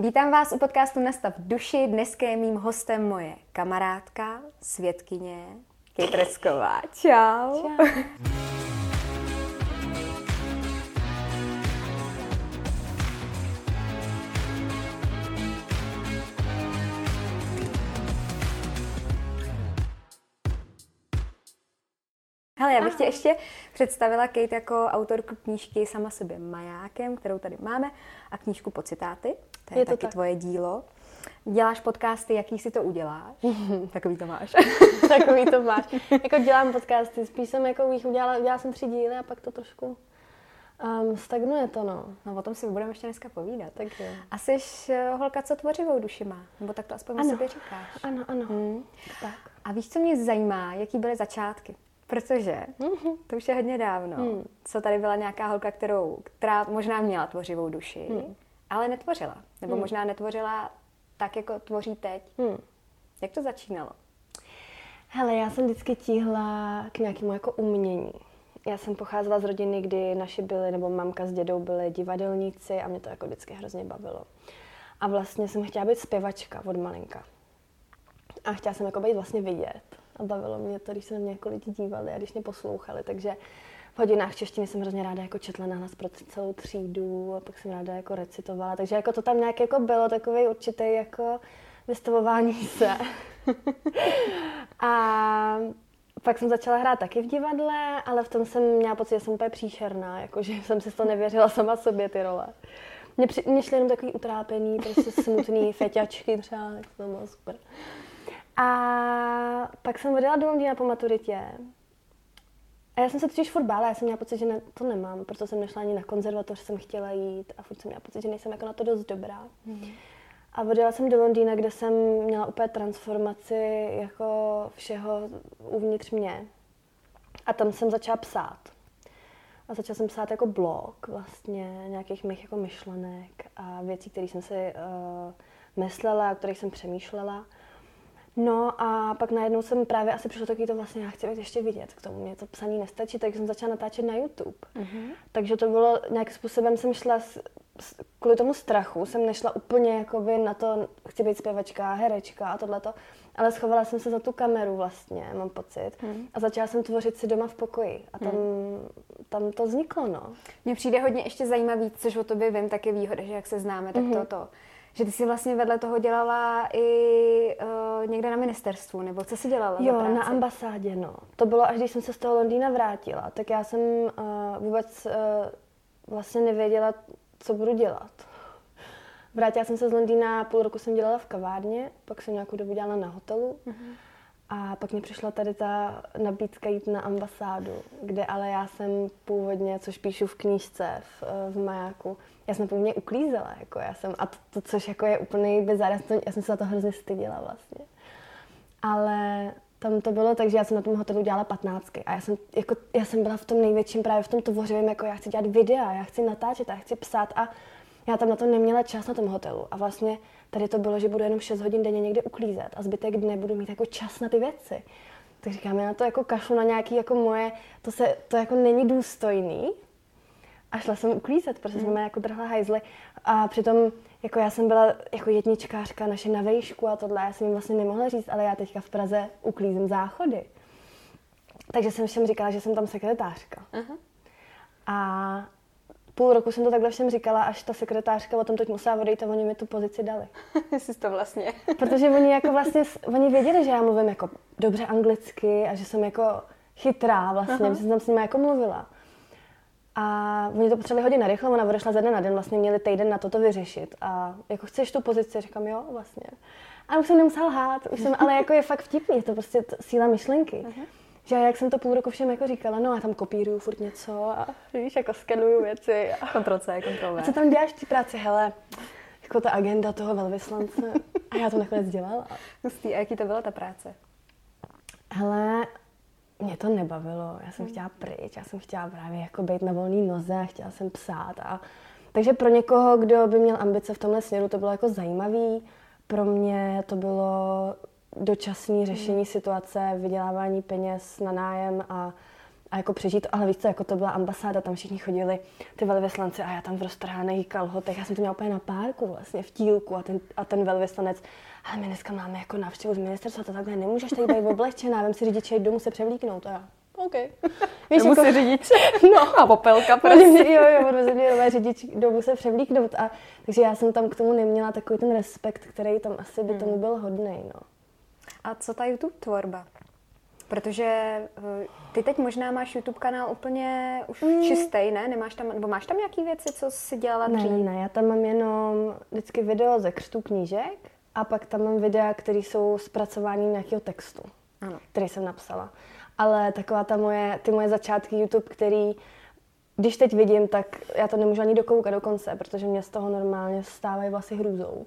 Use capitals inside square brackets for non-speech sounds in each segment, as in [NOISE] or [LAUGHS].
Vítám vás u podcastu Nastav duši. Dneska je mým hostem moje kamarádka, světkyně Kejtresková. Čau. Čau. Hele, já bych tě ještě představila Kate jako autorku knížky Sama sobě majákem, kterou tady máme, a knížku po citáty. To je, je to taky tak. tvoje dílo. Děláš podcasty, jaký si to uděláš? [LAUGHS] Takový to máš. [LAUGHS] Takový to máš. Jako dělám podcasty, spíš jsem jako jich udělala, udělala jsem tři díly a pak to trošku um, stagnuje to, no. No o tom si budeme ještě dneska povídat. Tak jo. A jsi uh, holka, co tvořivou duši má? Nebo tak to aspoň ano. o sobě říkáš. Ano, ano. Hmm. Tak. A víš, co mě zajímá? Jaký byly začátky? Protože mm-hmm. to už je hodně dávno, mm. co tady byla nějaká holka, kterou, která možná měla tvořivou duši, mm. Ale netvořila. Nebo mm. možná netvořila tak, jako tvoří teď. Mm. Jak to začínalo? Hele, já jsem vždycky tíhla k nějakému jako umění. Já jsem pocházela z rodiny, kdy naši byli, nebo mamka s dědou byli divadelníci a mě to jako vždycky hrozně bavilo. A vlastně jsem chtěla být zpěvačka od malinka. A chtěla jsem jako být vlastně vidět a bavilo mě to, když se na mě jako lidi dívali a když mě poslouchali, takže v hodinách češtiny jsem hrozně ráda jako četla na hlas pro celou třídu a pak jsem ráda jako recitovala, takže jako to tam nějak jako bylo takový určitý jako vystavování se. [LAUGHS] a pak jsem začala hrát taky v divadle, ale v tom jsem měla pocit, že jsem úplně příšerná, jako že jsem si to nevěřila sama sobě ty role. Mně, při, mně šly jenom takový utrápený, prostě smutný [LAUGHS] feťačky třeba, tak to bylo super. A pak jsem odjela do Londýna po maturitě. A já jsem se totiž furt bála, já jsem měla pocit, že ne, to nemám, proto jsem nešla ani na konzervatoř, jsem chtěla jít a furt jsem měla pocit, že nejsem jako na to dost dobrá. Mm. A odjela jsem do Londýna, kde jsem měla úplně transformaci jako všeho uvnitř mě. A tam jsem začala psát. A začala jsem psát jako blog vlastně nějakých mých jako myšlenek a věcí, které jsem si uh, myslela, o kterých jsem přemýšlela. No a pak najednou jsem právě asi přišlo taky to vlastně, já chci být ještě vidět, k tomu mě to psaní nestačí, tak jsem začala natáčet na YouTube. Mm-hmm. Takže to bylo, nějakým způsobem jsem šla, s, s, kvůli tomu strachu jsem nešla úplně jakoby na to, chci být zpěvačka, herečka a tohleto, ale schovala jsem se za tu kameru vlastně, mám pocit. Mm. A začala jsem tvořit si doma v pokoji a tam, mm. tam to vzniklo, no. Mně přijde hodně ještě zajímavý, což o tobě vím, tak je výhoda, že jak se známe, tak mm-hmm. to, to že ty jsi vlastně vedle toho dělala i uh, někde na ministerstvu, nebo co jsi dělala Jo, na ambasádě, no. To bylo, až když jsem se z toho Londýna vrátila, tak já jsem uh, vůbec uh, vlastně nevěděla, co budu dělat. Vrátila jsem se z Londýna, půl roku jsem dělala v kavárně, pak jsem nějakou dobu dělala na hotelu. Uh-huh. A pak mi přišla tady ta nabídka jít na ambasádu, kde ale já jsem původně, což píšu v knížce v, v majáku, já jsem původně uklízela, jako já jsem, a to, to což jako je úplný bizar, já jsem se za to hrozně styděla vlastně. Ale tam to bylo tak, že já jsem na tom hotelu dělala patnáctky a já jsem, jako, já jsem byla v tom největším právě v tom tvořivém, jako já chci dělat videa, já chci natáčet, já chci psát a já tam na to neměla čas na tom hotelu. A vlastně tady to bylo, že budu jenom 6 hodin denně někde uklízet a zbytek dne budu mít jako čas na ty věci. Tak říkám, já na to jako kašlu na nějaký jako moje, to, se, to jako není důstojný. A šla jsem uklízet, protože jsme mm. jako drhla hajzly. A přitom jako já jsem byla jako jedničkářka naše na vejšku a tohle, já jsem jim vlastně nemohla říct, ale já teďka v Praze uklízím záchody. Takže jsem všem říkala, že jsem tam sekretářka. Uh-huh. A půl roku jsem to takhle všem říkala, až ta sekretářka o tom teď musela odejít a oni mi tu pozici dali. [LAUGHS] Jsi to vlastně. [LAUGHS] Protože oni jako vlastně, oni věděli, že já mluvím jako dobře anglicky a že jsem jako chytrá vlastně, uh-huh. že jsem tam s nimi jako mluvila. A oni to potřebovali hodně narychlo, ona odešla ze dne na den, vlastně měli týden na toto vyřešit. A jako chceš tu pozici, říkám jo, vlastně. A už jsem nemusela lhát, už jsem, ale jako je fakt vtipný, je to prostě t- síla myšlenky. Uh-huh že jak jsem to půl roku všem jako říkala, no a tam kopíruju furt něco a víš, jako skenuju věci. A... Kontrol C, kontrol V. A co tam děláš v té práci? Hele, jako ta agenda toho velvyslance. A já to nakonec dělala. Hustý. A jaký to byla ta práce? Hele, mě to nebavilo. Já jsem hmm. chtěla pryč, já jsem chtěla právě jako být na volné noze a chtěla jsem psát. A... Takže pro někoho, kdo by měl ambice v tomhle směru, to bylo jako zajímavý. Pro mě to bylo dočasné řešení hmm. situace, vydělávání peněz na nájem a a jako přežít, ale víš co, jako to byla ambasáda, tam všichni chodili, ty velvyslanci a já tam v roztrhaných kalhotech, já jsem to měla úplně na párku vlastně, v tílku a ten, a ten velvyslanec, ale my dneska máme jako návštěvu z ministerstva, to takhle nemůžeš tady být oblečená, vem si řidiče, domů se převlíknout a já. OK. [LAUGHS] Víš, jako, si řidič. [LAUGHS] No. A popelka prostě. Mě, jo, jo, odvezli mě nové řidič domů se převlíknout. A, takže já jsem tam k tomu neměla takový ten respekt, který tam asi by tomu hmm. byl hodný. No. A co ta YouTube tvorba? Protože eh, ty teď možná máš YouTube kanál úplně už mm. čistý, ne? Nemáš tam, nebo máš tam nějaké věci, co jsi dělala dřív? Ne, ne, já tam mám jenom vždycky video ze křtů knížek a pak tam mám videa, které jsou zpracováním nějakého textu, ano. který jsem napsala. Ale taková ta moje, ty moje začátky YouTube, který když teď vidím, tak já to nemůžu ani dokoukat do konce, protože mě z toho normálně stávají vlasy hrůzou.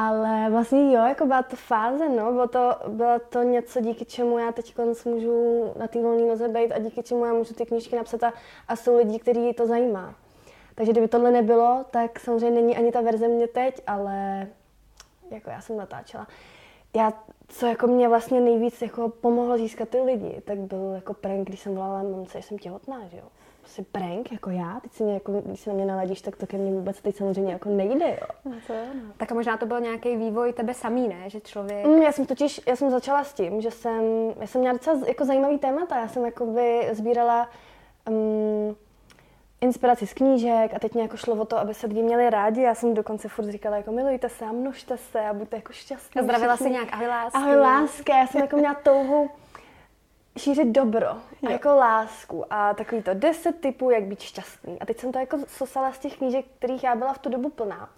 Ale vlastně jo, jako byla to fáze, no, bylo to, bylo to něco, díky čemu já teď můžu na té volné noze být a díky čemu já můžu ty knížky napsat a, a jsou lidi, kteří to zajímá. Takže kdyby tohle nebylo, tak samozřejmě není ani ta verze mě teď, ale jako já jsem natáčela. Já, co jako mě vlastně nejvíc jako pomohlo získat ty lidi, tak byl jako prank, když jsem volala mamce, že jsem těhotná, že jo si prank, jako já, teď si mě, jako, když se na mě naladíš, tak to ke mně vůbec teď samozřejmě jako nejde, jo. No to je, no. Tak a možná to byl nějaký vývoj tebe samý, ne? Že člověk... Mm, já jsem totiž, já jsem začala s tím, že jsem, já jsem měla docela jako zajímavý témata, já jsem jako by sbírala um, inspiraci z knížek a teď mě jako šlo o to, aby se lidi měli rádi. Já jsem dokonce furt říkala, jako milujte se a množte se a buďte jako šťastní. A zdravila si nějak, ahoj láska. Ahoj láska, já jsem jako měla touhu šířit dobro jo. a jako lásku a takový to deset typů, jak být šťastný. A teď jsem to jako sosala z těch knížek, kterých já byla v tu dobu plná.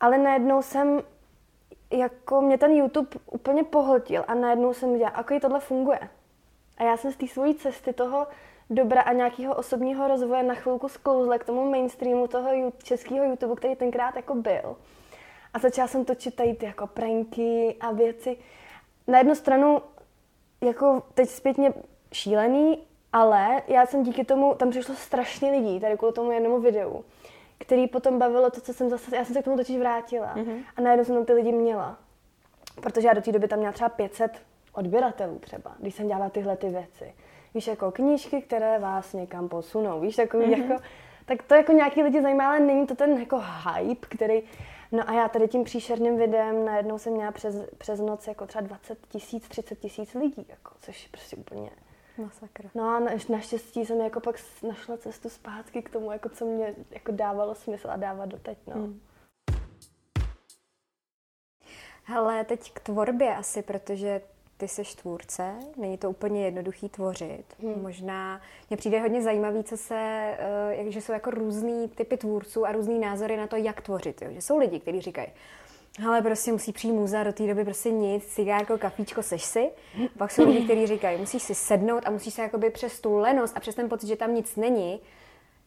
Ale najednou jsem, jako mě ten YouTube úplně pohltil a najednou jsem viděla, jako tohle funguje. A já jsem z té svojí cesty toho dobra a nějakého osobního rozvoje na chvilku sklouzla k tomu mainstreamu toho českého YouTube, který tenkrát jako byl. A začala jsem točit tady ty jako pranky a věci. Na jednu stranu jako teď zpětně šílený, ale já jsem díky tomu, tam přišlo strašně lidí, tady kvůli tomu jednomu videu, který potom bavilo to, co jsem zase, já jsem se k tomu totiž vrátila mm-hmm. a najednou jsem tam ty lidi měla. Protože já do té doby tam měla třeba 500 odběratelů třeba, když jsem dělala tyhle ty věci. Víš, jako knížky, které vás někam posunou, víš, takový mm-hmm. jako, tak to jako nějaký lidi zajímá, ale není to ten jako hype, který No a já tady tím příšerným videem najednou jsem měla přes, přes noc jako třeba 20 tisíc, 30 tisíc lidí, jako, což je prostě úplně... Masakr. No a na, naštěstí jsem jako pak našla cestu zpátky k tomu, jako co mě jako dávalo smysl a dává doteď, no. Hmm. Hele, teď k tvorbě asi, protože ty jsi tvůrce, není to úplně jednoduchý tvořit. Hmm. Možná mě přijde hodně zajímavý, co se, uh, že jsou jako různý typy tvůrců a různý názory na to, jak tvořit. Jo? Že jsou lidi, kteří říkají, ale prostě musí přijít muza, do té doby prostě nic, cigárko, kafíčko, seš si. Pak jsou lidi, kteří říkají, musíš si sednout a musíš se jakoby přes tu lenost a přes ten pocit, že tam nic není,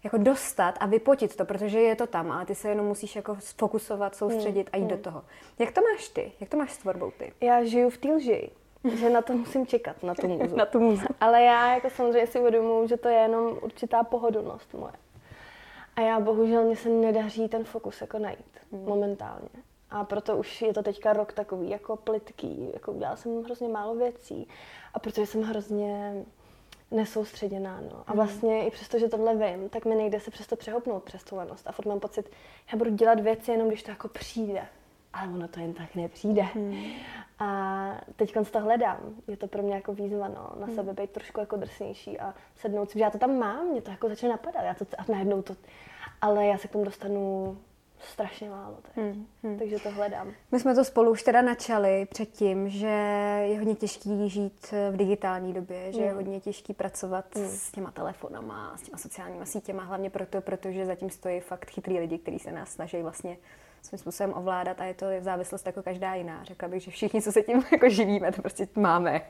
jako dostat a vypotit to, protože je to tam, ale ty se jenom musíš jako fokusovat, soustředit a jít do toho. Jak to máš ty? Jak to máš s tvorbou ty? Já žiju v té lži že na to musím čekat, na tu muzu. [LAUGHS] na tu muzu. Ale já jako samozřejmě si uvědomuji, že to je jenom určitá pohodlnost moje. A já bohužel mě se nedaří ten fokus jako najít hmm. momentálně. A proto už je to teďka rok takový jako plitký, jako udělala jsem hrozně málo věcí a protože jsem hrozně nesoustředěná. No. A hmm. vlastně i přesto, že tohle vím, tak mi nejde se přesto přehopnout přes tu lenost. A furt mám pocit, já budu dělat věci jenom, když to jako přijde ale ono to jen tak nepřijde. Hmm. A teď to hledám. Je to pro mě jako výzva no, na hmm. sebe být trošku jako drsnější a sednout si, že já to tam mám, mě to jako začne napadat. Já to, a najednou to, ale já se k tomu dostanu strašně málo. Teď. Hmm. Hmm. Takže to hledám. My jsme to spolu už teda načali předtím, že je hodně těžký žít v digitální době, že hmm. je hodně těžký pracovat hmm. s těma telefonama, s těma sociálníma sítěma, hlavně proto, protože zatím stojí fakt chytrý lidi, kteří se nás snaží vlastně svým způsobem ovládat a je to závislost jako každá jiná. Řekla bych, že všichni, co se tím [LAUGHS] jako živíme, to prostě máme.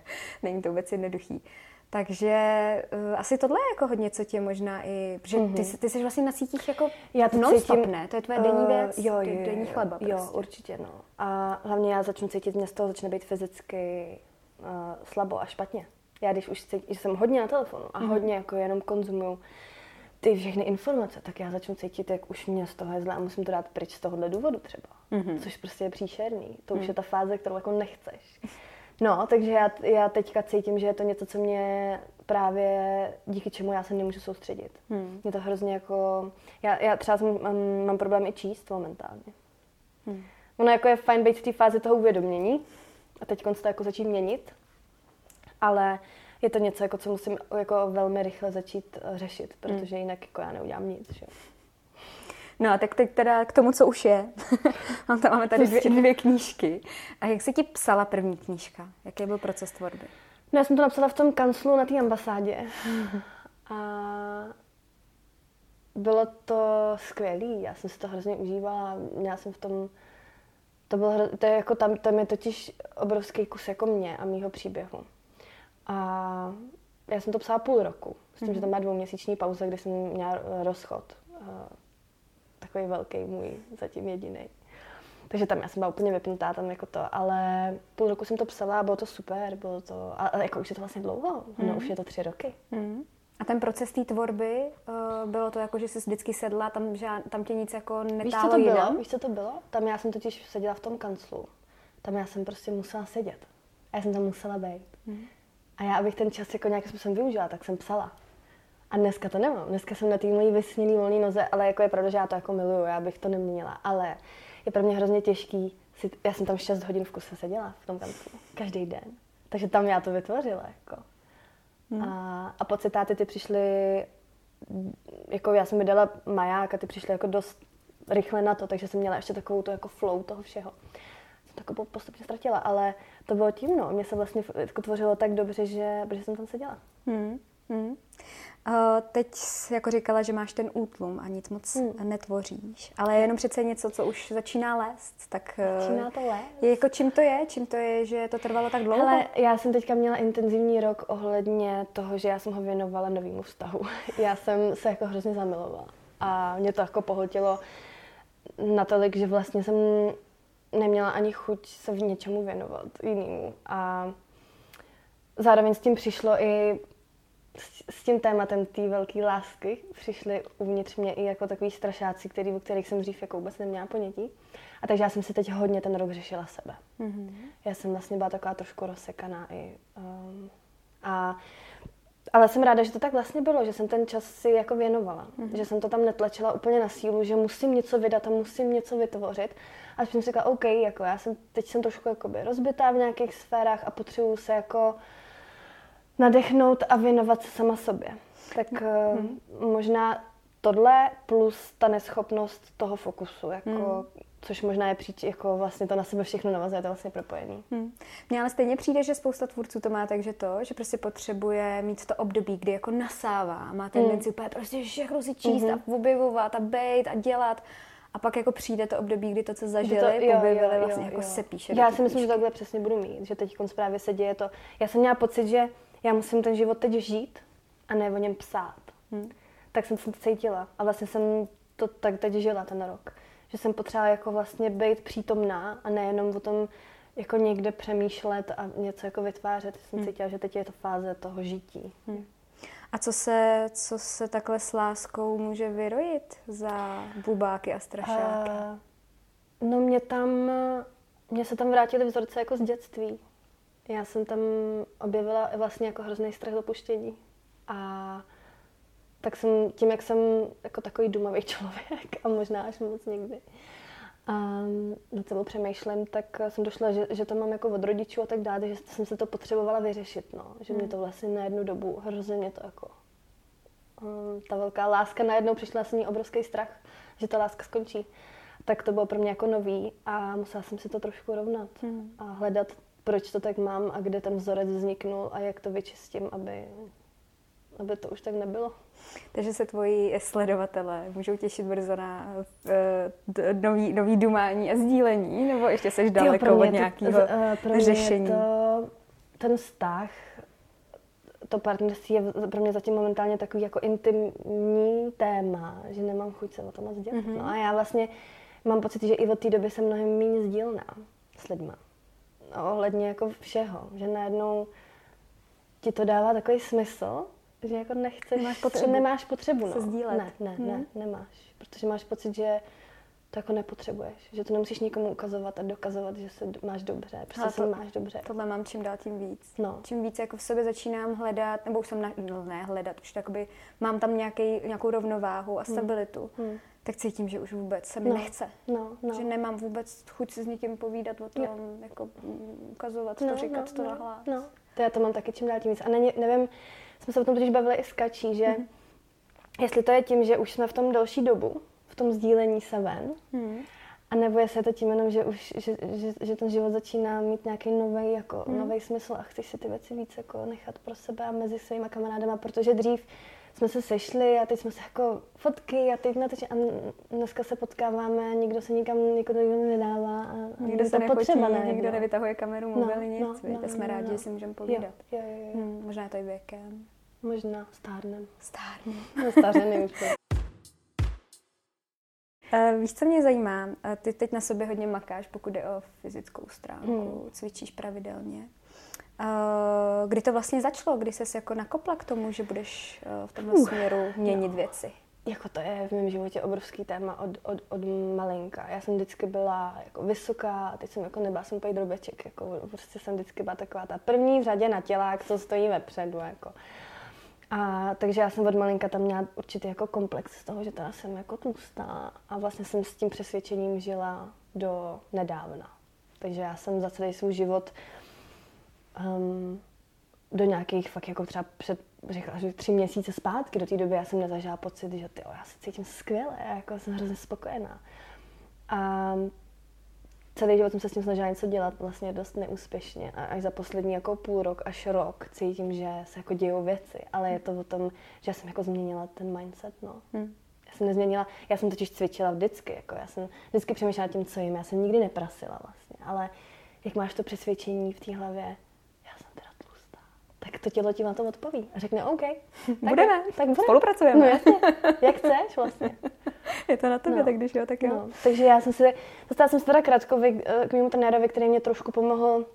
Není to vůbec jednoduchý. Takže uh, asi tohle je jako hodně, co tě možná i... Protože mm-hmm. ty, mhm. ty jsi vlastně na sítích jako já to non cítím, ne? To je tvoje denní eh, věc, uh, jo, jo, jo, denní chleba prostě. Jo, určitě, no. A hlavně já začnu cítit, mě z toho začne být fyzicky uh, slabo a špatně. Já když už cítím, že jsem hodně na telefonu a mm-hmm. hodně jako jenom konzumuju ty všechny informace, tak já začnu cítit, jak už mě z toho je zle a musím to dát pryč z tohohle důvodu třeba. Mm-hmm. Což prostě je příšerný. To už mm. je ta fáze, kterou jako nechceš. No, takže já, já teďka cítím, že je to něco, co mě právě díky čemu já se nemůžu soustředit. Hmm. Mě to hrozně jako... Já, já třeba jsem, mám, mám problém i číst momentálně. Hmm. Ono jako je fajn být v té fázi toho uvědomění a teď to jako začít měnit, ale je to něco, jako, co musím jako velmi rychle začít eh, řešit, protože jinak jako já neudělám nic. Že? No a tak teď teda k tomu, co už je. [LAUGHS] Máme tady dvě, dvě knížky. A jak se ti psala první knížka? Jaký byl proces tvorby? No já jsem to napsala v tom kanclu na té ambasádě. [LAUGHS] A bylo to skvělé. Já jsem si to hrozně užívala. Měla jsem v tom... To, bylo, to, je jako tam, tam je totiž obrovský kus jako mě a mýho příběhu. A já jsem to psala půl roku. S tím, mm-hmm. že tam má dvouměsíční pauza, kdy jsem měla rozchod. Takový velký můj, zatím jediný. Takže tam já jsem byla úplně vypnutá tam jako to, ale půl roku jsem to psala a bylo to super, bylo to, a, jako už je to vlastně dlouho, mm. no už je to tři roky. Mm. A ten proces té tvorby, uh, bylo to jako, že jsi vždycky sedla, tam, že tam tě nic jako netálo Víš, co to jinam? bylo? Víš, co to bylo? Tam já jsem totiž seděla v tom kanclu. Tam já jsem prostě musela sedět. A já jsem tam musela být. Mm. A já, abych ten čas jako nějakým způsobem využila, tak jsem psala. A dneska to nemám. Dneska jsem na té mojí vysněný volné noze, ale jako je pravda, že já to jako miluju, já bych to neměnila. Ale je pro mě hrozně těžký, si, já jsem tam 6 hodin v kuse seděla v tom kanclu, každý den. Takže tam já to vytvořila. Jako. Hmm. A, a pocitáty ty přišly, jako já jsem mi dala maják a ty přišly jako dost rychle na to, takže jsem měla ještě takovou to jako flow toho všeho. Jsem to jako postupně ztratila, ale to bylo tím, no. Mě se vlastně jako tvořilo tak dobře, že, protože jsem tam seděla. Hmm. Hmm. Teď jako říkala, že máš ten útlum a nic moc hmm. netvoříš, ale je jenom přece něco, co už začíná lézt. Tak eh, začíná to lézt. Je, jako čím to je? Čím to je, že to trvalo tak dlouho? Ale já jsem teďka měla intenzivní rok ohledně toho, že já jsem ho věnovala novému vztahu. [LAUGHS] Já jsem se jako hrozně zamilovala a mě to jako pohltilo natolik, že vlastně jsem neměla ani chuť se v něčemu věnovat jinému. A zároveň s tím přišlo i s tím tématem té velké lásky přišly uvnitř mě i jako takový strašáci, který, o kterých jsem dřív jako vůbec neměla ponětí. A takže já jsem si teď hodně ten rok řešila sebe. Mm-hmm. Já jsem vlastně byla taková trošku rozsekaná i. Um, a, ale jsem ráda, že to tak vlastně bylo, že jsem ten čas si jako věnovala. Mm-hmm. Že jsem to tam netlačila úplně na sílu, že musím něco vydat a musím něco vytvořit. A jsem si říkala, OK, jako já jsem, teď jsem trošku jakoby rozbitá v nějakých sférách a potřebuju se jako nadechnout a věnovat se sama sobě. Tak hmm. možná tohle plus ta neschopnost toho fokusu, jako, hmm. což možná je příč, jako vlastně to na sebe všechno navazuje, to je vlastně propojený. Hmm. Mně ale stejně přijde, že spousta tvůrců to má tak, že to, že prostě potřebuje mít to období, kdy jako nasává, má tendenci hmm. úplně prostě všechno si číst hmm. a objevovat a bejt a dělat. A pak jako přijde to období, kdy to, co zažili, to, jo, objevili, jo, vlastně jo, jako jo. se píše. Já si myslím, že takhle přesně budu mít, že teď právě se děje to. Já jsem měla pocit, že já musím ten život teď žít a ne o něm psát. Hmm. Tak jsem se to cítila a vlastně jsem to tak teď žila ten rok. Že jsem potřebovala jako vlastně být přítomná a nejenom o tom jako někde přemýšlet a něco jako vytvářet. Jsem hmm. cítila, že teď je to fáze toho žití. Hmm. A co se, co se takhle s láskou může vyrojit za bubáky a strašáky? Uh, no mě tam, mě se tam vrátily vzorce jako z dětství. Já jsem tam objevila vlastně jako hrozný strach dopuštění. A tak jsem, tím, jak jsem jako takový dumový [LAUGHS] člověk a možná až moc někdy, a na celou přemýšlím, tak jsem došla, že, že to mám jako od rodičů a tak dále, že jsem se to potřebovala vyřešit, no. Že mě hmm. to vlastně na jednu dobu, hrozně mě to jako... Um, ta velká láska, najednou přišla s ní obrovský strach, že ta láska skončí. Tak to bylo pro mě jako nový a musela jsem si to trošku rovnat hmm. a hledat proč to tak mám a kde ten vzorec vzniknul a jak to vyčistím, aby, aby to už tak nebylo. Takže se tvoji sledovatelé můžou těšit brzo na uh, nový, nový dumání a sdílení, nebo ještě seš daleko jo, od nějakého uh, řešení? To, ten vztah, to partnerství je pro mě zatím momentálně takový jako intimní téma, že nemám chuť se o tom moc dělat. Mm-hmm. No a já vlastně mám pocit, že i od té doby jsem mnohem méně sdílná s lidma ohledně jako všeho, že najednou ti to dává takový smysl, že jako nechceš, nemáš potřebu, nemáš potřebu no. se sdílet. Ne, ne, hmm. ne, nemáš, protože máš pocit, že to jako nepotřebuješ. Že to nemusíš nikomu ukazovat a dokazovat, že se máš dobře, prostě se máš dobře. Tohle mám čím dál tím víc. No. Čím víc jako v sobě začínám hledat, nebo už jsem, na, no ne hledat, už takoby mám tam nějaký, nějakou rovnováhu a stabilitu, hmm. Hmm. tak cítím, že už vůbec se mi no. nechce. No, no. Že nemám vůbec chuť si s někým povídat o tom, jo. jako mm, ukazovat no, to, říkat no, to no, nahlas. No. To já to mám taky čím dál tím víc. A ne, nevím, jsme se o tom totiž bavili i s Kačí, že hmm. jestli to je tím, že už jsme v tom delší dobu, v tom sdílení se ven, hmm a nebo jestli je to tím jenom, že už, že, že, že ten život začíná mít nějaký nový jako, mm. nový smysl a chceš si ty věci víc jako nechat pro sebe a mezi svými kamarádama, protože dřív jsme se sešli a teď jsme se jako fotky a teď na a dneska se potkáváme a nikdo se nikam nikdo nedává a, a nikdo se nefotí, potřeba, ne, nikdo nevytahuje kameru, no, mobil, no, nic, no, no, jsme no, rádi, no. že si můžeme povídat. Jo, jo, jo, jo. Hmm, možná to i věkem. Možná stárnem. Stárnem. [LAUGHS] No, stařený už Uh, víš, co mě zajímá? Uh, ty teď na sobě hodně makáš, pokud jde o fyzickou stránku, hmm. cvičíš pravidelně. Uh, kdy to vlastně začalo? Kdy ses jako nakopla k tomu, že budeš uh, v tomhle uh, směru měnit no. věci? Jako to je v mém životě obrovský téma od, od, od malinka. Já jsem vždycky byla jako vysoká, a teď jsem jako nebyla jsem úplně drobeček. Jako, prostě jsem vždycky byla taková ta první v řadě na tělák, co stojí vepředu. Jako. A takže já jsem od malinka tam měla určitý jako komplex z toho, že teda jsem jako tlustá a vlastně jsem s tím přesvědčením žila do nedávna. Takže já jsem za celý svůj život um, do nějakých fakt jako třeba před, řekla, že tři měsíce zpátky do té doby já jsem nezažila pocit, že tyjo, já se cítím skvěle, jako jsem hrozně spokojená. A celý život jsem se s tím snažila něco dělat vlastně dost neúspěšně a až za poslední jako půl rok až rok cítím, že se jako dějou věci, ale je to o tom, že jsem jako změnila ten mindset, no. Hmm. Já jsem nezměnila, já jsem totiž cvičila vždycky, jako já jsem vždycky přemýšlela tím, co jim, já jsem nikdy neprasila vlastně, ale jak máš to přesvědčení v té hlavě, já jsem teda tlustá, tak to tělo ti na to odpoví a řekne OK, [LAUGHS] tak budeme, tak budeme. spolupracujeme. No jasně, jak chceš vlastně. [LAUGHS] je to na tebe, no. tak když jo, tak jo. No. Takže já jsem si, dostala jsem se teda Kratkovi eh, k mému trenérovi, který mě trošku pomohl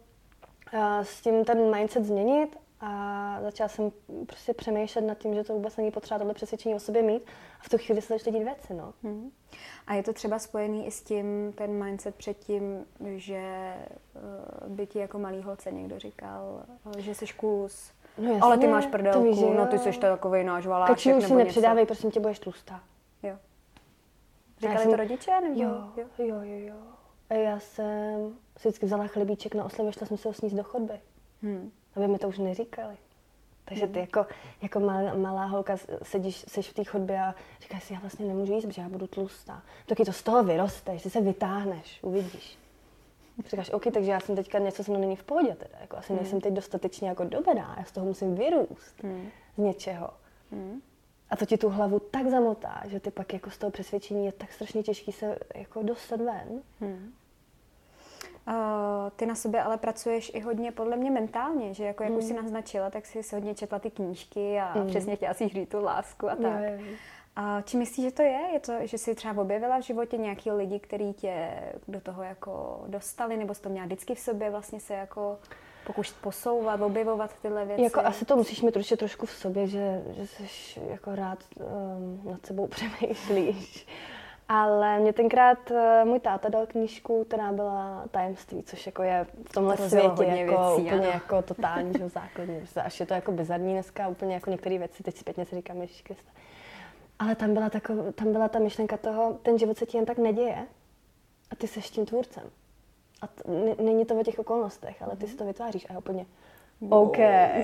uh, s tím ten mindset změnit a začala jsem prostě přemýšlet nad tím, že to vůbec není potřeba tohle přesvědčení o sobě mít a v tu chvíli se začaly dít věci, no. Hmm. A je to třeba spojený i s tím, ten mindset předtím, že uh, by ti jako malý holce někdo říkal, že jsi kus, no jasně, ale ty máš prdelku, víš, no ty jsi takový náš valáček Kači, už si nepřidávej, prosím tě, budeš tlustá. Jo. Říkali jsem... to rodiče? Nebo? Jo, jo, jo, jo. jo. A já jsem si vždycky vzala chlebíček na oslavě, šla jsem se ho sníst do chodby. Hmm. Aby mi to už neříkali. Takže ty hmm. jako, jako malá, malá holka sedíš, seš v té chodbě a říkáš si, já vlastně nemůžu jíst, protože já budu tlustá. Taky to z toho vyrosteš, ty se vytáhneš, uvidíš. Říkáš, OK, takže já jsem teďka něco se mnou není v pohodě teda. Jako asi hmm. nejsem teď dostatečně jako dobrá, já z toho musím vyrůst hmm. z něčeho. Hmm. A to ti tu hlavu tak zamotá, že ty pak jako z toho přesvědčení je tak strašně těžký se jako dostat ven. Hmm. Ty na sobě ale pracuješ i hodně podle mě mentálně, že jako jak hmm. už si naznačila, tak jsi hodně četla ty knížky a hmm. přesně chtěla si říct tu lásku a tak. Jo, jo. A či myslíš, že to je? Je to, že jsi třeba objevila v životě nějaký lidi, kteří tě do toho jako dostali, nebo jsi to měla vždycky v sobě vlastně se jako pokoušet posouvat, objevovat tyhle věci? Jako asi to musíš mít určitě trošku v sobě, že, že jsi jako rád um, nad sebou [LAUGHS] přemýšlíš. Ale mě tenkrát uh, můj táta dal knížku, která byla tajemství, což jako je v tomhle to světě jako věcí, úplně ano. jako totální že základní. Až je to jako bizarní dneska, úplně jako některé věci, teď zpětně si říkám, Ježíš Krista. Ale tam byla, takov, tam byla ta myšlenka toho, ten život se ti jen tak neděje a ty seš tím tvůrcem. A t- n- není to o těch okolnostech, ale ty si to vytváříš a úplně OK.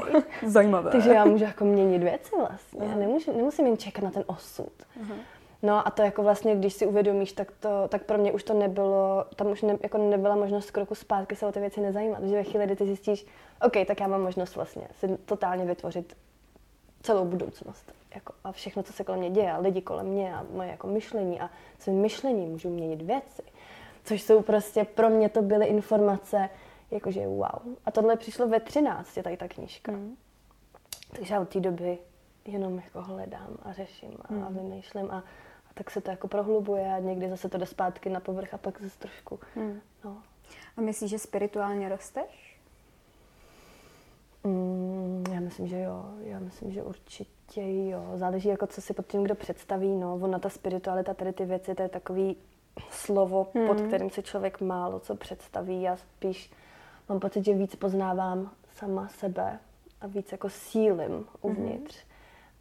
[LAUGHS] Zajímavé. Takže já můžu jako měnit věci vlastně. Já nemůžu, nemusím jen čekat na ten osud. Uh-huh. No a to jako vlastně, když si uvědomíš, tak, to, tak pro mě už to nebylo, tam už ne, jako nebyla možnost kroku zpátky se o ty věci nezajímat. Že ve chvíli, kdy ty zjistíš, OK, tak já mám možnost vlastně si totálně vytvořit celou budoucnost. Jako, a všechno, co se kolem mě děje, a lidi kolem mě a moje jako myšlení a svým myšlením můžu měnit věci což jsou prostě pro mě to byly informace, jakože wow. A tohle přišlo ve 13, tady ta knížka. Mm. Takže já od té doby jenom jako hledám a řeším a, mm. a vymýšlím a tak se to jako prohlubuje a někdy zase to jde zpátky na povrch a pak zase trošku. Mm. No. A myslíš, že spirituálně rosteš? Mm, já myslím, že jo. Já myslím, že určitě jo. Záleží, jako co si pod tím kdo představí. No. Ona ta spiritualita, tady ty věci, to je takový slovo, mm. pod kterým se člověk málo co představí. Já spíš mám pocit, že víc poznávám sama sebe a víc jako sílim uvnitř mm.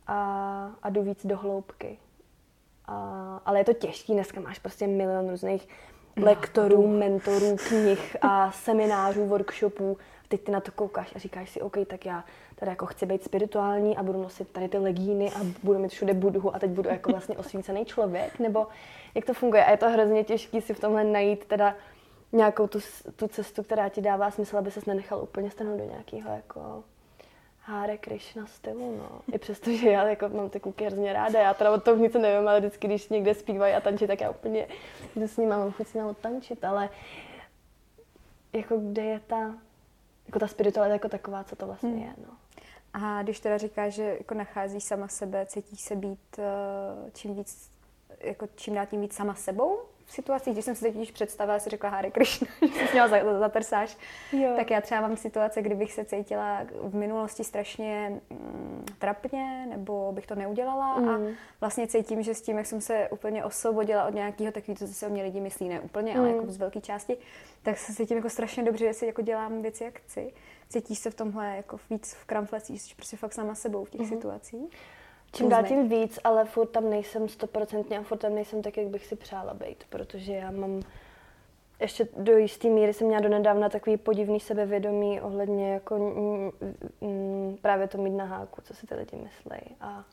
a, a jdu víc do hloubky. A, ale je to těžký, dneska máš prostě milion různých no, lektorů, mentorů, knih a [LAUGHS] seminářů, workshopů. Teď ty na to koukáš a říkáš si, OK, tak já tady jako chci být spirituální a budu nosit tady ty legíny a budu mít všude budhu a teď budu jako vlastně osvícený člověk, nebo jak to funguje. A je to hrozně těžké si v tomhle najít teda nějakou tu, tu cestu, která ti dává smysl, aby ses nenechal úplně stanout do nějakého jako Hare Krishna stylu, no. I přesto, že já jako mám ty kluky hrozně ráda, já teda od toho nic nevím, ale vždycky, když někde zpívají a tančí, tak já úplně jdu s ním mám chuť s tančit, ale jako kde je ta, jako ta spiritualita jako taková, co to vlastně hmm. je, no. A když teda říkáš, že jako nacházíš sama sebe, cítíš se být uh, čím víc, jako čím dál tím víc sama sebou? Situacích, když jsem si teď představila, si řekla Hare Krishna, [LAUGHS] že jsi měla zatrsáš, jo. tak já třeba mám situace, kdybych se cítila v minulosti strašně mm, trapně, nebo bych to neudělala mm. a vlastně cítím, že s tím, jak jsem se úplně osvobodila od nějakého takového, co si o mě lidi myslí, ne úplně, mm. ale jako z velké části, tak se cítím jako strašně dobře, že si jako dělám věci, jak chci. Cítíš se v tomhle jako víc v kramflecích, jsi prostě fakt sama sebou v těch mm. situacích. Čím dál tím víc, ale furt tam nejsem stoprocentně a furt tam nejsem tak, jak bych si přála být, protože já mám ještě do jisté míry jsem měla donedávna takový podivný sebevědomí ohledně jako m, m, právě to mít na háku, co si ty lidi myslí. A,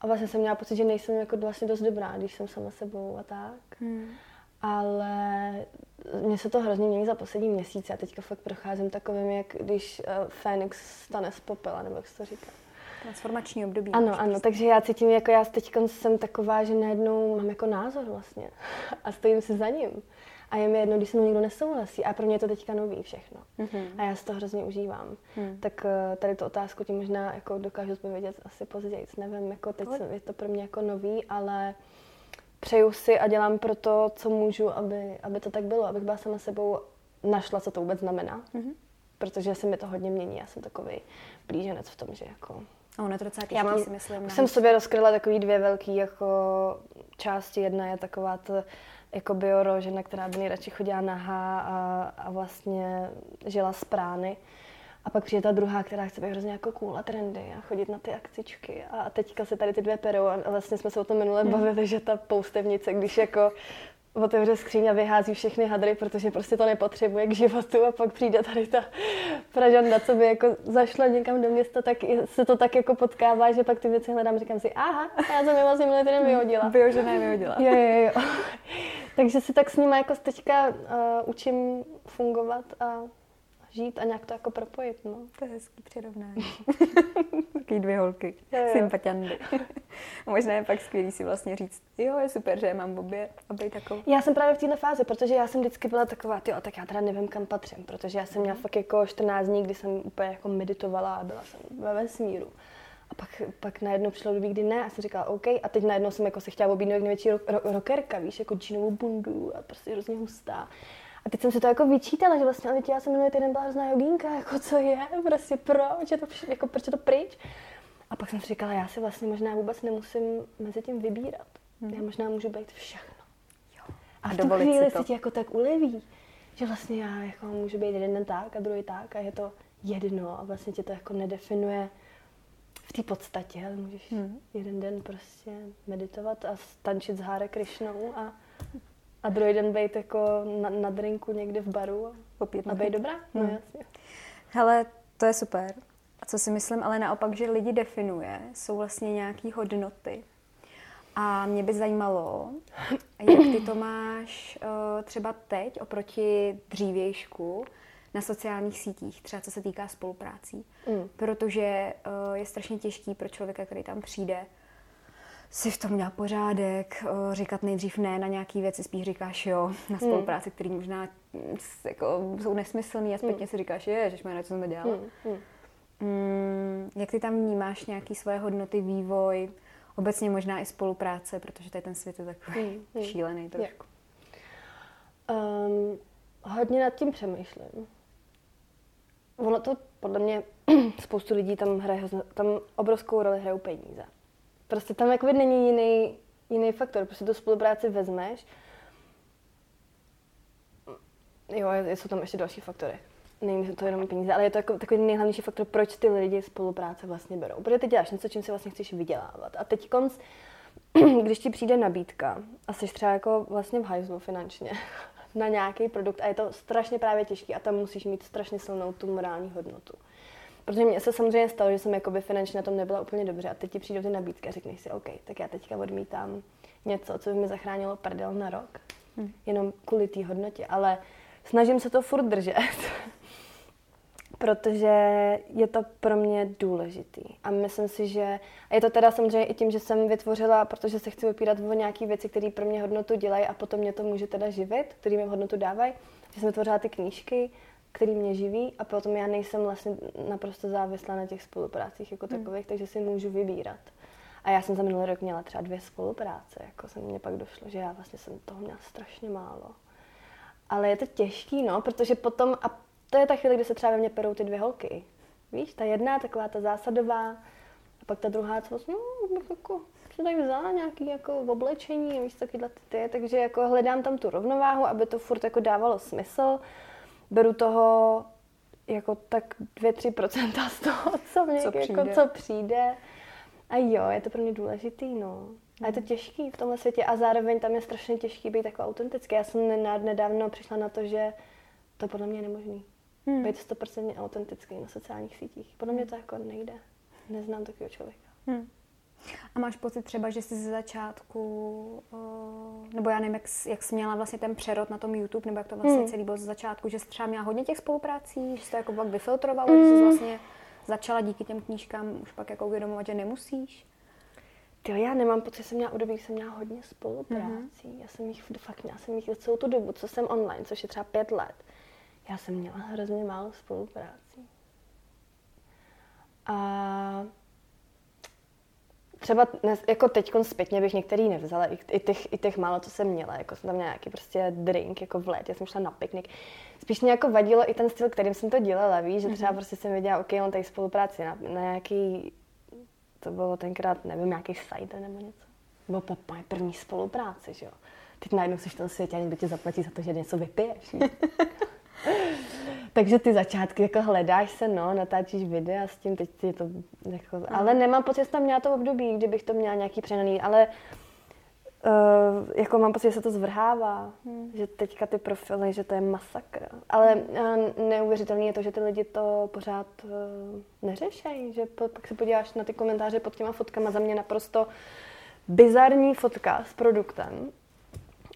a vlastně jsem měla pocit, že nejsem jako vlastně dost dobrá, když jsem sama sebou a tak. Hmm. Ale mně se to hrozně mění za poslední měsíce a teďka fakt procházím takovým, jak když uh, Fénix stane z popela, nebo jak se to říká. Transformační období. Ano, ano, takže já cítím, jako já teď jsem taková, že najednou mám jako názor vlastně [LAUGHS] a stojím si za ním. A je mi jedno, když se mnou někdo nesouhlasí. A pro mě je to teďka nový všechno. Mm-hmm. A já si to hrozně užívám. Mm. Tak eh, tady tu otázku ti možná jako dokážu odpovědět asi později. Nevím, jako teď jsem, je to pro mě jako nový, ale přeju si a dělám pro to, co můžu, aby, aby to tak bylo. Abych byla sama sebou našla, co to vůbec znamená. Mm-hmm. Protože se mi to hodně mění. Já jsem takový blíženec v tom, že jako No, ono je to docela těžký, Já mám, si myslím. Jsem v sobě rozkryla takový dvě velké jako části. Jedna je taková ta jako bioro, žena, která by nejradši chodila nahá a, a vlastně žila z prány. A pak přijde ta druhá, která chce být hrozně jako cool a trendy a chodit na ty akcičky. A teďka se tady ty dvě perou a vlastně jsme se o tom minule hmm. bavili, že ta poustevnice, když jako otevře skříň a vyhází všechny hadry, protože prostě to nepotřebuje k životu a pak přijde tady ta Pražanda, co by jako zašla někam do města, tak se to tak jako potkává, že pak ty věci hledám, říkám si, aha, já jsem je vlastně minulý týden vyhodila. Vyhožená vyhodila. Jo, jo, jo. Takže si tak s nimi jako teďka uh, učím fungovat a žít a nějak to jako propojit, no. To je hezký přirovnání. [LAUGHS] Taky dvě holky, sympatiandy. [LAUGHS] Možná je pak skvělý si vlastně říct, jo, je super, že je mám obě a být takovou. Já jsem právě v této fázi, protože já jsem vždycky byla taková, jo, tak já teda nevím, kam patřím, protože já jsem měla mhm. fakt jako 14 dní, kdy jsem úplně jako meditovala a byla jsem ve vesmíru. A pak, pak najednou přišlo doby, kdy ne, a jsem říkala OK. A teď najednou jsem jako se chtěla obídnout jak největší ro- ro- rockerka, víš, jako džínovou bundu a prostě hrozně hustá. A teď jsem si to jako vyčítala, že vlastně, ale já jsem minulý týden byla hrozná jogínka, jako co je, [LAUGHS] prostě proč je to, jako proč je to pryč. A pak jsem si říkala, já si vlastně možná vůbec nemusím mezi tím vybírat. Hmm. Já možná můžu být všechno. Jo. A, a v tu chvíli se ti jako tak uleví, že vlastně já jako můžu být jeden den tak a druhý tak a je to jedno a vlastně tě to jako nedefinuje v té podstatě, ale můžeš hmm. jeden den prostě meditovat a stančit s Hare Krishnou a a druhý den být jako na, na drinku někde v baru a, Popít a být dobrá? No hmm. jasně. Hele, to je super. A co si myslím, ale naopak, že lidi definuje, jsou vlastně nějaké hodnoty. A mě by zajímalo, jak ty to máš uh, třeba teď oproti dřívějšku na sociálních sítích, třeba co se týká spoluprácí. Mm. Protože uh, je strašně těžký pro člověka, který tam přijde, si v tom dělat pořádek, říkat nejdřív ne na nějaký věci, spíš říkáš jo na hmm. spolupráci, hmm. které možná mm, jako, jsou nesmyslné a zpětně hmm. si říkáš, je, že jsme co jsme dělali. Hmm. Hmm. Mm, jak ty tam vnímáš nějaké svoje hodnoty, vývoj, obecně možná i spolupráce, protože tady ten svět je takový hmm. hmm. šílený trošku. Um, hodně nad tím přemýšlím. Ono to podle mě [CLEARS THROAT] spoustu lidí tam hraje, tam obrovskou roli hrajou peníze. Prostě tam jakoby není jiný, jiný faktor. Prostě tu spolupráci vezmeš jo, jsou tam ještě další faktory. Není to jenom peníze, ale je to jako takový nejhlavnější faktor, proč ty lidi spolupráce vlastně berou. Protože ty děláš něco, čím si vlastně chceš vydělávat. A teď konc, [CLEARS THROAT] když ti přijde nabídka a jsi třeba jako vlastně v hajzlu finančně [LAUGHS] na nějaký produkt a je to strašně právě těžký a tam musíš mít strašně silnou tu morální hodnotu. Protože mně se samozřejmě stalo, že jsem jakoby finančně na tom nebyla úplně dobře a teď ti přijdou ty nabídky a řekneš si, OK, tak já teďka odmítám něco, co by mi zachránilo prdel na rok. Hmm. Jenom kvůli té hodnotě, ale snažím se to furt držet. [LAUGHS] protože je to pro mě důležitý. A myslím si, že a je to teda samozřejmě i tím, že jsem vytvořila, protože se chci opírat o nějaké věci, které pro mě hodnotu dělají a potom mě to může teda živit, které mi hodnotu dávají, že jsem vytvořila ty knížky, které mě živí a potom já nejsem vlastně naprosto závislá na těch spoluprácích jako hmm. takových, takže si můžu vybírat. A já jsem za minulý rok měla třeba dvě spolupráce, jako se mně pak došlo, že já vlastně jsem toho měla strašně málo. Ale je to těžký, no, protože potom, a to je ta chvíle, kdy se třeba ve mně perou ty dvě holky. Víš, ta jedna taková ta zásadová, a pak ta druhá, co vlastně, no, jako, se tak vzala nějaký jako oblečení, víš, takovýhle ty, ty, takže jako hledám tam tu rovnováhu, aby to furt jako dávalo smysl. Beru toho jako tak 2-3% z toho, [LAUGHS] co, mě, co, jako, přijde. co přijde. A jo, je to pro mě důležitý, no. A je to hmm. těžký v tomhle světě a zároveň tam je strašně těžký být jako autentický. Já jsem nedávno přišla na to, že to podle mě je nemožný. Hmm. Být 100% autentický na sociálních sítích. Podle mě to jako nejde. Neznám takového člověka. Hmm. A máš pocit třeba, že jsi ze začátku, nebo já nevím, jak, jak jsi měla vlastně ten přerod na tom YouTube, nebo jak to vlastně hmm. celý bylo ze začátku, že jsi třeba měla hodně těch spoluprací, že jsi to jako pak vyfiltrovala, hmm. že jsi vlastně začala díky těm knížkám už pak jako uvědomovat, že nemusíš? Jo, já nemám pocit, že jsem měla období, jsem měla hodně spoluprácí. Mm-hmm. Já jsem jich fakt měla jsem jich celou tu dobu, co jsem online, což je třeba pět let. Já jsem měla hrozně málo spoluprácí. A třeba dnes, jako teď zpětně bych některý nevzala, i, i, těch, i těch málo, co jsem měla, jako jsem tam měla nějaký prostě drink, jako v let, já jsem šla na piknik. Spíš mě jako vadilo i ten styl, kterým jsem to dělala, víš, že třeba mm-hmm. prostě jsem viděla, ok, on tady spolupráci na, na nějaký, to bylo tenkrát, nevím, nějaký site nebo něco. Bylo po moje první spolupráci, že jo. Teď najednou jsi v tom světě a někdo ti zaplatí za to, že něco vypiješ. [LAUGHS] Takže ty začátky jako hledáš se, no, natáčíš videa s tím, teď je to jako, mm. ale nemám pocit, že tam měla to období, kdybych to měla nějaký přenaný, ale uh, jako mám pocit, že se to zvrhává, mm. že teďka ty profily, že to je masakr. Ale uh, neuvěřitelné je to, že ty lidi to pořád uh, neřešejí, že po, pak se podíváš na ty komentáře pod těma fotkama, za mě naprosto bizarní fotka s produktem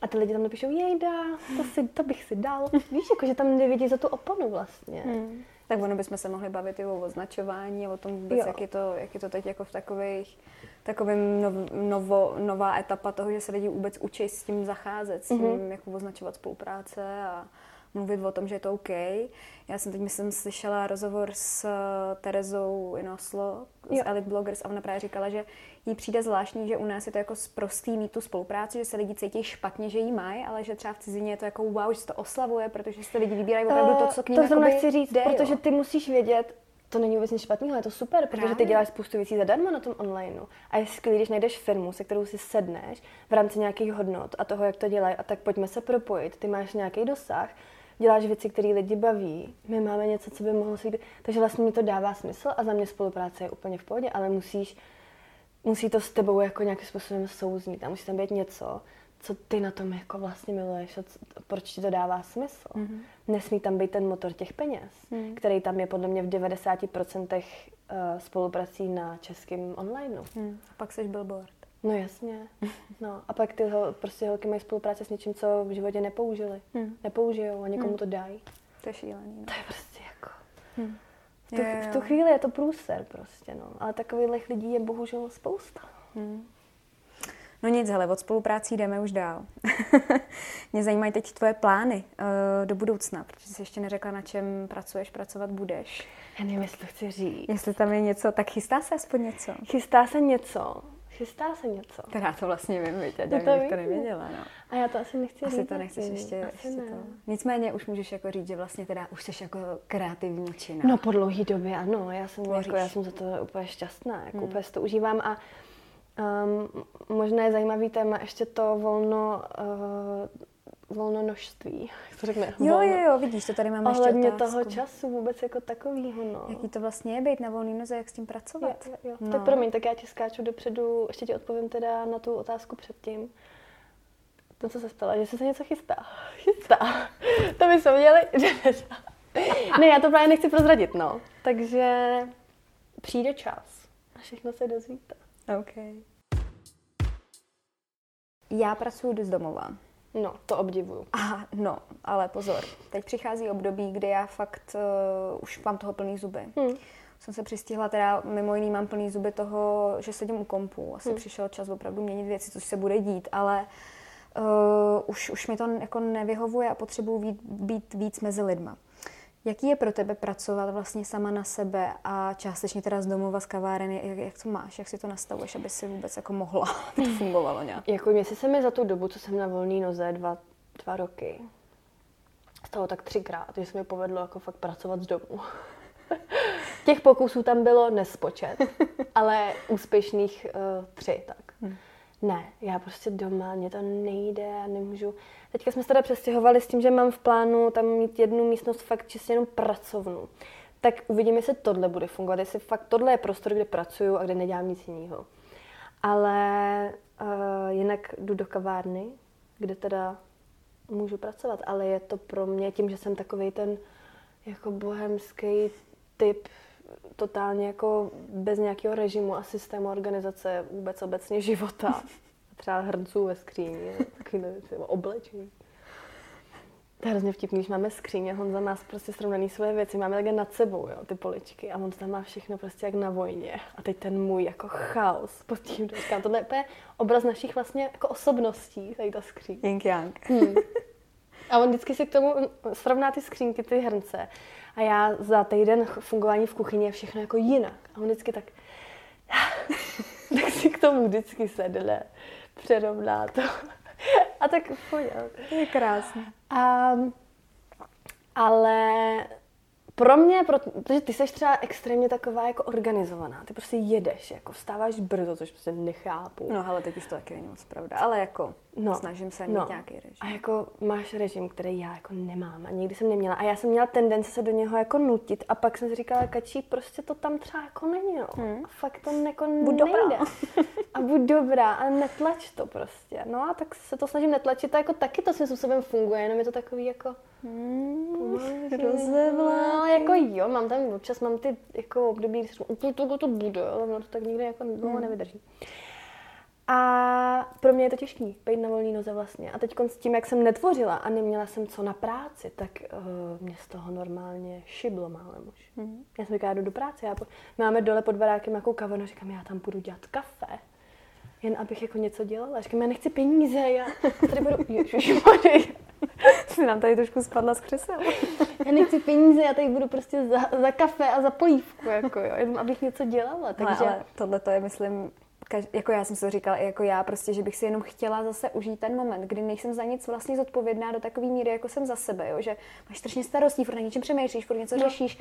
a ty lidi tam napíšou, jejda, to, si, to bych si dal. Víš, jako, že tam nevidí za tu oponu vlastně. Hmm. Tak ono bychom se mohli bavit i o označování, o tom vůbec, jak je, to, jak je to teď jako v takových, takovým nov, novo, nová etapa toho, že se lidi vůbec učí s tím zacházet, s tím, mm-hmm. jak označovat spolupráce a mluvit o tom, že je to OK. Já jsem teď, myslím, slyšela rozhovor s eh, Terezou Inoslo z jo. Elite Bloggers a ona právě říkala, že jí přijde zvláštní, že u nás je to jako prostý mít tu spolupráci, že se lidi cítí špatně, že jí mají, ale že třeba v cizině je to jako wow, že se to oslavuje, protože se lidi vybírají opravdu to, co k ním To jsem nechci říct, jde, protože ty musíš vědět, to není vůbec nic špatného, je to super, protože Právě. ty děláš spoustu věcí zadarmo na tom online. A je skvělé, když najdeš firmu, se kterou si sedneš v rámci nějakých hodnot a toho, jak to dělají, a tak pojďme se propojit, ty máš nějaký dosah, děláš věci, které lidi baví, my máme něco, co by mohlo si... Takže vlastně mi to dává smysl a za mě spolupráce je úplně v pohodě, ale musíš, musí to s tebou jako nějakým způsobem souznít a musí tam být něco, co ty na tom jako vlastně miluješ a co, proč ti to dává smysl. Mm-hmm. Nesmí tam být ten motor těch peněz, mm. který tam je podle mě v 90% uh, eh, spoluprací na českém online. Mm. A pak seš billboard. No jasně. No a pak ty ho, prostě holky mají spolupráce s něčím, co v životě nepoužili. Hmm. Nepoužijou a někomu hmm. to dají. To je šílený. No. To je prostě jako... Hmm. V, tu, je, v tu chvíli je to průser prostě, no. Ale takových lidí je bohužel spousta. Hmm. No nic, hele, od spoluprácí jdeme už dál. [LAUGHS] Mě zajímají teď tvoje plány uh, do budoucna, protože jsi ještě neřekla, na čem pracuješ, pracovat budeš. Já nevím, jestli to chci říct. Jestli tam je něco, tak chystá se aspoň něco? Chystá se něco. Chystá se něco. Teda to vlastně vím, víte, já no to, bych to nevěděla. No. A já to asi nechci asi říct. to nechceš ještě, asi ještě ne. to. Nicméně už můžeš jako říct, že vlastně teda už jsi jako kreativní čina. No po dlouhý době ano, já jsem, jako, já jsem za to úplně šťastná, jako hmm. úplně to užívám a um, možná je zajímavý téma ještě to volno uh, volnonožství, jak to řekne? Jo, jo, jo, vidíš, to tady máme Ohledně ještě toho času vůbec jako takovýho, no. Jaký to vlastně je být na volný noze, jak s tím pracovat? Jo, jo. No. Tak promiň, tak já ti skáču dopředu, ještě ti odpovím teda na tu otázku předtím. To, co se stalo, že se něco chystá. [LAUGHS] Chystá. [LAUGHS] to by jsme měli, [LAUGHS] Ne, já to právě nechci prozradit, no. Takže přijde čas a všechno se dozvíte. OK. Já pracuji z domova. No, to obdivuju. A no, ale pozor, teď přichází období, kdy já fakt uh, už mám toho plný zuby. Hmm. Jsem se přistihla, teda mimo jiný mám plný zuby toho, že sedím u kompu. Asi hmm. přišel čas opravdu měnit věci, co se bude dít, ale uh, už, už mi to jako nevyhovuje a potřebuji být, být víc mezi lidma. Jaký je pro tebe pracovat vlastně sama na sebe a částečně teda z domova, z kaváren, jak, jak to máš, jak si to nastavuješ, aby si vůbec jako mohla, [LAUGHS] aby to fungovalo nějak? Jako měsíc se mi za tu dobu, co jsem na volný noze, dva, dva roky, stalo tak třikrát, že se mi povedlo jako fakt pracovat z domu. [LAUGHS] Těch pokusů tam bylo nespočet, [LAUGHS] ale úspěšných uh, tři, tak. Hmm. Ne, já prostě doma, mě to nejde, já nemůžu. Teďka jsme se teda přestěhovali s tím, že mám v plánu tam mít jednu místnost fakt čistě jenom pracovnu. Tak uvidíme, jestli tohle bude fungovat, jestli fakt tohle je prostor, kde pracuju a kde nedělám nic jiného. Ale uh, jinak jdu do kavárny, kde teda můžu pracovat, ale je to pro mě tím, že jsem takový ten jako bohemský typ totálně jako bez nějakého režimu a systému organizace vůbec obecně života. Třeba hrnců ve skříni, takový oblečení. To je hrozně vtipný, když máme skříně, Honza má prostě srovnaný svoje věci, máme takhle nad sebou, jo, ty poličky a on tam má všechno prostě jak na vojně. A teď ten můj jako chaos pod tím říkám, tohle je obraz našich vlastně jako osobností, tady ta skříň. Yin yang. Hmm. A on vždycky si k tomu srovná ty skřínky, ty hrnce. A já za týden fungování v kuchyni je všechno jako jinak. A on vždycky tak, [LAUGHS] tak si k tomu vždycky sedne, přerovná to. [LAUGHS] A tak pojď. Je krásné. Um, ale pro mě, protože ty jsi třeba extrémně taková jako organizovaná, ty prostě jedeš, jako vstáváš brzo, což prostě nechápu. No ale teď už to taky není moc pravda, ale jako no, snažím se mít no. nějaký režim. A jako máš režim, který já jako nemám a nikdy jsem neměla. A já jsem měla tendence se do něho jako nutit a pak jsem si říkala, kačí, prostě to tam třeba jako není, no. Hmm. A fakt to jako buď nejde. Dobrá. a buď dobrá a netlač to prostě. No a tak se to snažím netlačit a jako taky to svým způsobem funguje, jenom je to takový jako Hmm, rozevlá. No, jako jo, mám tam, občas mám ty jako období, kdy jsem úplně to, to bude, ale ono to tak nikdy jako dlouho hmm. nevydrží. A pro mě je to těžký, být na volný noze vlastně. A teď s tím, jak jsem netvořila a neměla jsem co na práci, tak uh, mě z toho normálně šiblo málem už. Hmm. Já jsem říkala, já jdu do práce, já po... máme dole pod barákem nějakou kavanu, říkám, já tam půjdu dělat kafe jen abych jako něco dělala. Říkám, já nechci peníze, já tady budu, [LAUGHS] ježišmarja. Jsi nám tady trošku spadla z křesel. já nechci peníze, já tady budu prostě za, za kafe a za polívku, jako jo, jen abych něco dělala. Takže... Ale, ale tohle to je, myslím, jako já jsem si to říkala jako já, prostě, že bych si jenom chtěla zase užít ten moment, kdy nejsem za nic vlastně zodpovědná do takové míry, jako jsem za sebe, jo? že máš strašně starostí, furt na něčem přemýšlíš, furt něco no. řešíš,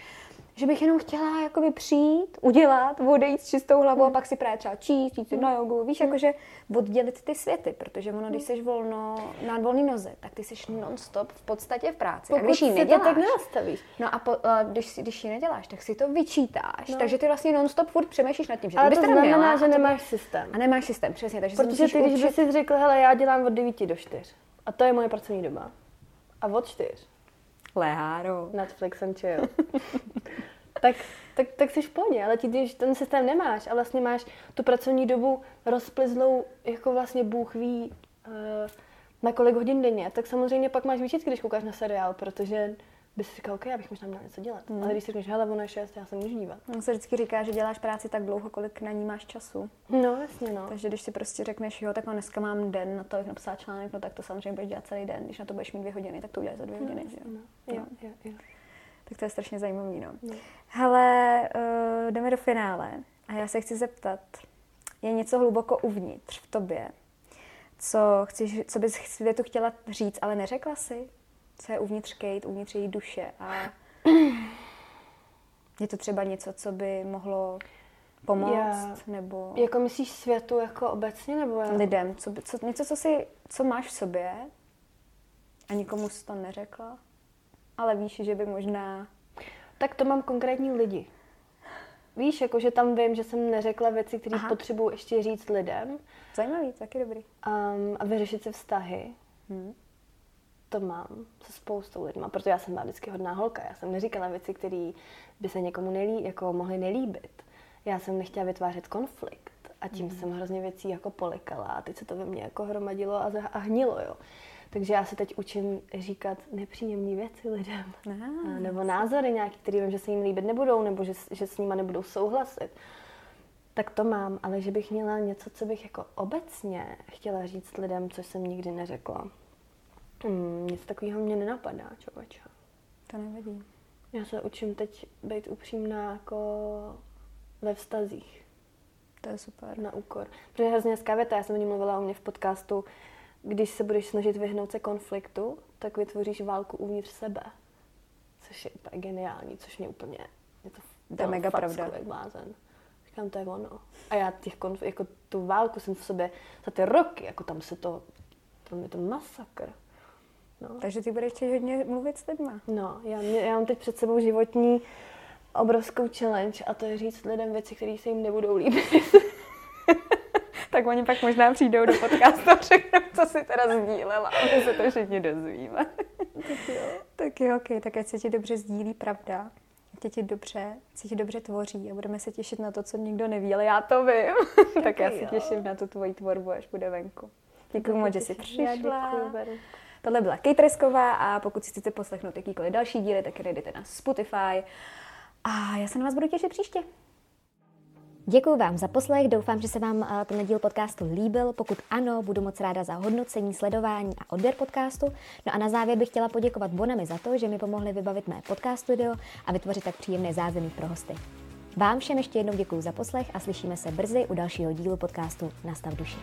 že bych jenom chtěla jakoby přijít, udělat, odejít s čistou hlavou mm. a pak si právě třeba číst, jít mm. na jogu, víš, mm. jakože oddělit ty světy, protože ono, když jsi volno, na volný noze, tak ty jsi non-stop v podstatě v práci. Pokud a když ji neděláš, to tak nenastavíš. No a po, a když, když ji neděláš, tak si to vyčítáš, no. takže ty vlastně non-stop furt přemýšlíš nad tím, že Ale to znamená, měla, že nemáš systém. A nemáš systém, přesně. Takže Protože ty, když bys si řekl, hele, já dělám od 9 do 4 a to je moje pracovní doba. A od 4 Leháro. Netflix and chill. [LAUGHS] tak, tak, tak jsi v pohodě, ale ti, když ten systém nemáš a vlastně máš tu pracovní dobu rozplizlou, jako vlastně Bůh ví, uh, na kolik hodin denně, tak samozřejmě pak máš výčitky, když koukáš na seriál, protože bys si říkal, OK, já bych možná měla něco dělat. Mm. Ale když si řekneš, hele, ono je šest, já se můžu dívat. On se vždycky říká, že děláš práci tak dlouho, kolik na ní máš času. No, jasně, no. Takže když si prostě řekneš, jo, tak dneska mám den na to, jak napsat článek, no tak to samozřejmě budeš dělat celý den. Když na to budeš mít dvě hodiny, tak to uděláš za dvě no, hodiny, že jo. No. Jo, jo, jo. Tak to je strašně zajímavý, no. no. Hele, uh, jdeme do finále a já se chci zeptat, je něco hluboko uvnitř v tobě, co, chceš, co bys světu chtěla říct, ale neřekla si? co je uvnitř Kate, uvnitř její duše a je to třeba něco, co by mohlo pomoct, Já, nebo... Jako myslíš světu jako obecně, nebo... Lidem, co, co, něco, co, si, co máš v sobě, A nikomu jsi to neřekla? Ale víš, že by možná... Tak to mám konkrétní lidi. Víš, jakože tam vím, že jsem neřekla věci, které potřebuji ještě říct lidem. Zajímavý, taky dobrý. Um, a vyřešit si vztahy. Hmm. To mám se spoustou lidma, protože já jsem byla vždycky hodná holka. Já jsem neříkala věci, které by se někomu nelí, jako mohly nelíbit. Já jsem nechtěla vytvářet konflikt a tím hmm. jsem hrozně věcí jako polikala a teď se to ve mně jako hromadilo a, a hnilo, jo. Takže já se teď učím říkat nepříjemné věci lidem. Aha, nebo názory nějaké, které vím, že se jim líbit nebudou, nebo že, že s nima nebudou souhlasit. Tak to mám, ale že bych měla něco, co bych jako obecně chtěla říct lidem, což jsem nikdy neřekla. Hmm, nic takového mě nenapadá, člověče. To nevadí. Já se učím teď být upřímná jako ve vztazích. To je super. Na úkor. Protože hrozně hezká věta, já jsem o ní mluvila u mě v podcastu, když se budeš snažit vyhnout se konfliktu, tak vytvoříš válku uvnitř sebe. Což je úplně geniální, což mě úplně... Je to, to je mega pravda. Jak blázen. Říkám, to je ono. A já těch konf- jako tu válku jsem v sobě za ty roky, jako tam se to, tam je to masakr. No. Takže ty budeš hodně mluvit s lidma. No, já, já mám teď před sebou životní obrovskou challenge a to je říct lidem věci, které se jim nebudou líbit. Tak oni pak možná přijdou do podcastu a řeknou, co si teda sdílela a my se to všichni dozvíme. tak jo. Tak jo, ok, tak ať se ti dobře sdílí pravda, ať ti dobře, ať ti dobře tvoří a budeme se těšit na to, co nikdo neví, ale já to vím. [LAUGHS] tak, tak já jo. se těším na tu tvoji tvorbu, až bude venku. Děkuji moc, že jsi přišla. Děkuji, Tohle byla Kejtresková a pokud si chcete poslechnout jakýkoliv další díly, tak jdete na Spotify. A já se na vás budu těšit příště. Děkuji vám za poslech, doufám, že se vám eh, ten díl podcastu líbil. Pokud ano, budu moc ráda za hodnocení, sledování a odběr podcastu. No a na závěr bych chtěla poděkovat Bonami za to, že mi pomohli vybavit mé podcast studio a vytvořit tak příjemné zázemí pro hosty. Vám všem ještě jednou děkuji za poslech a slyšíme se brzy u dalšího dílu podcastu Nastav duši.